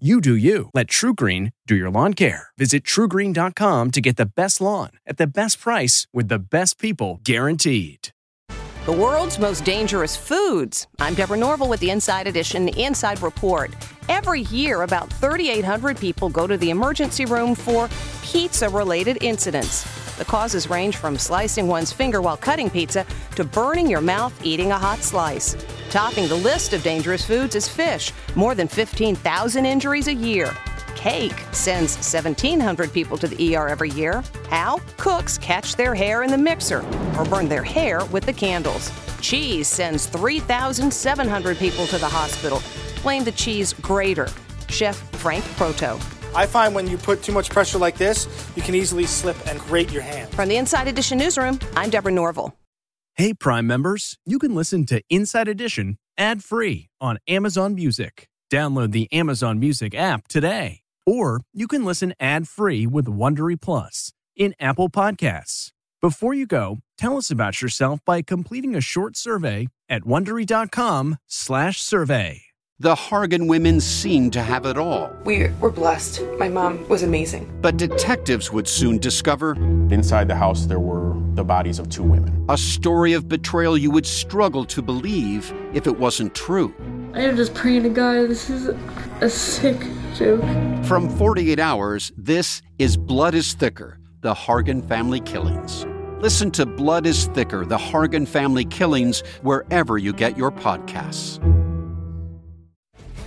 You do you. Let TruGreen do your lawn care. Visit trugreen.com to get the best lawn at the best price with the best people guaranteed. The world's most dangerous foods. I'm Deborah Norville with the Inside Edition Inside Report. Every year, about 3,800 people go to the emergency room for pizza related incidents. The causes range from slicing one's finger while cutting pizza to burning your mouth eating a hot slice. Topping the list of dangerous foods is fish, more than 15,000 injuries a year. Cake sends 1,700 people to the ER every year. How? Cooks catch their hair in the mixer or burn their hair with the candles. Cheese sends 3,700 people to the hospital. Blame the cheese grater. Chef Frank Proto. I find when you put too much pressure like this, you can easily slip and grate your hand. From the Inside Edition newsroom, I'm Deborah Norville. Hey, Prime members, you can listen to Inside Edition ad free on Amazon Music. Download the Amazon Music app today. Or you can listen ad free with Wondery Plus in Apple Podcasts. Before you go, tell us about yourself by completing a short survey at wondery.com/slash survey. The Hargan women seemed to have it all. We were blessed. My mom was amazing. But detectives would soon discover Inside the house, there were the bodies of two women. a story of betrayal you would struggle to believe if it wasn't true. I am just praying to God. This is a sick joke. From 48 Hours, this is Blood is Thicker The Hargan Family Killings. Listen to Blood is Thicker The Hargan Family Killings wherever you get your podcasts.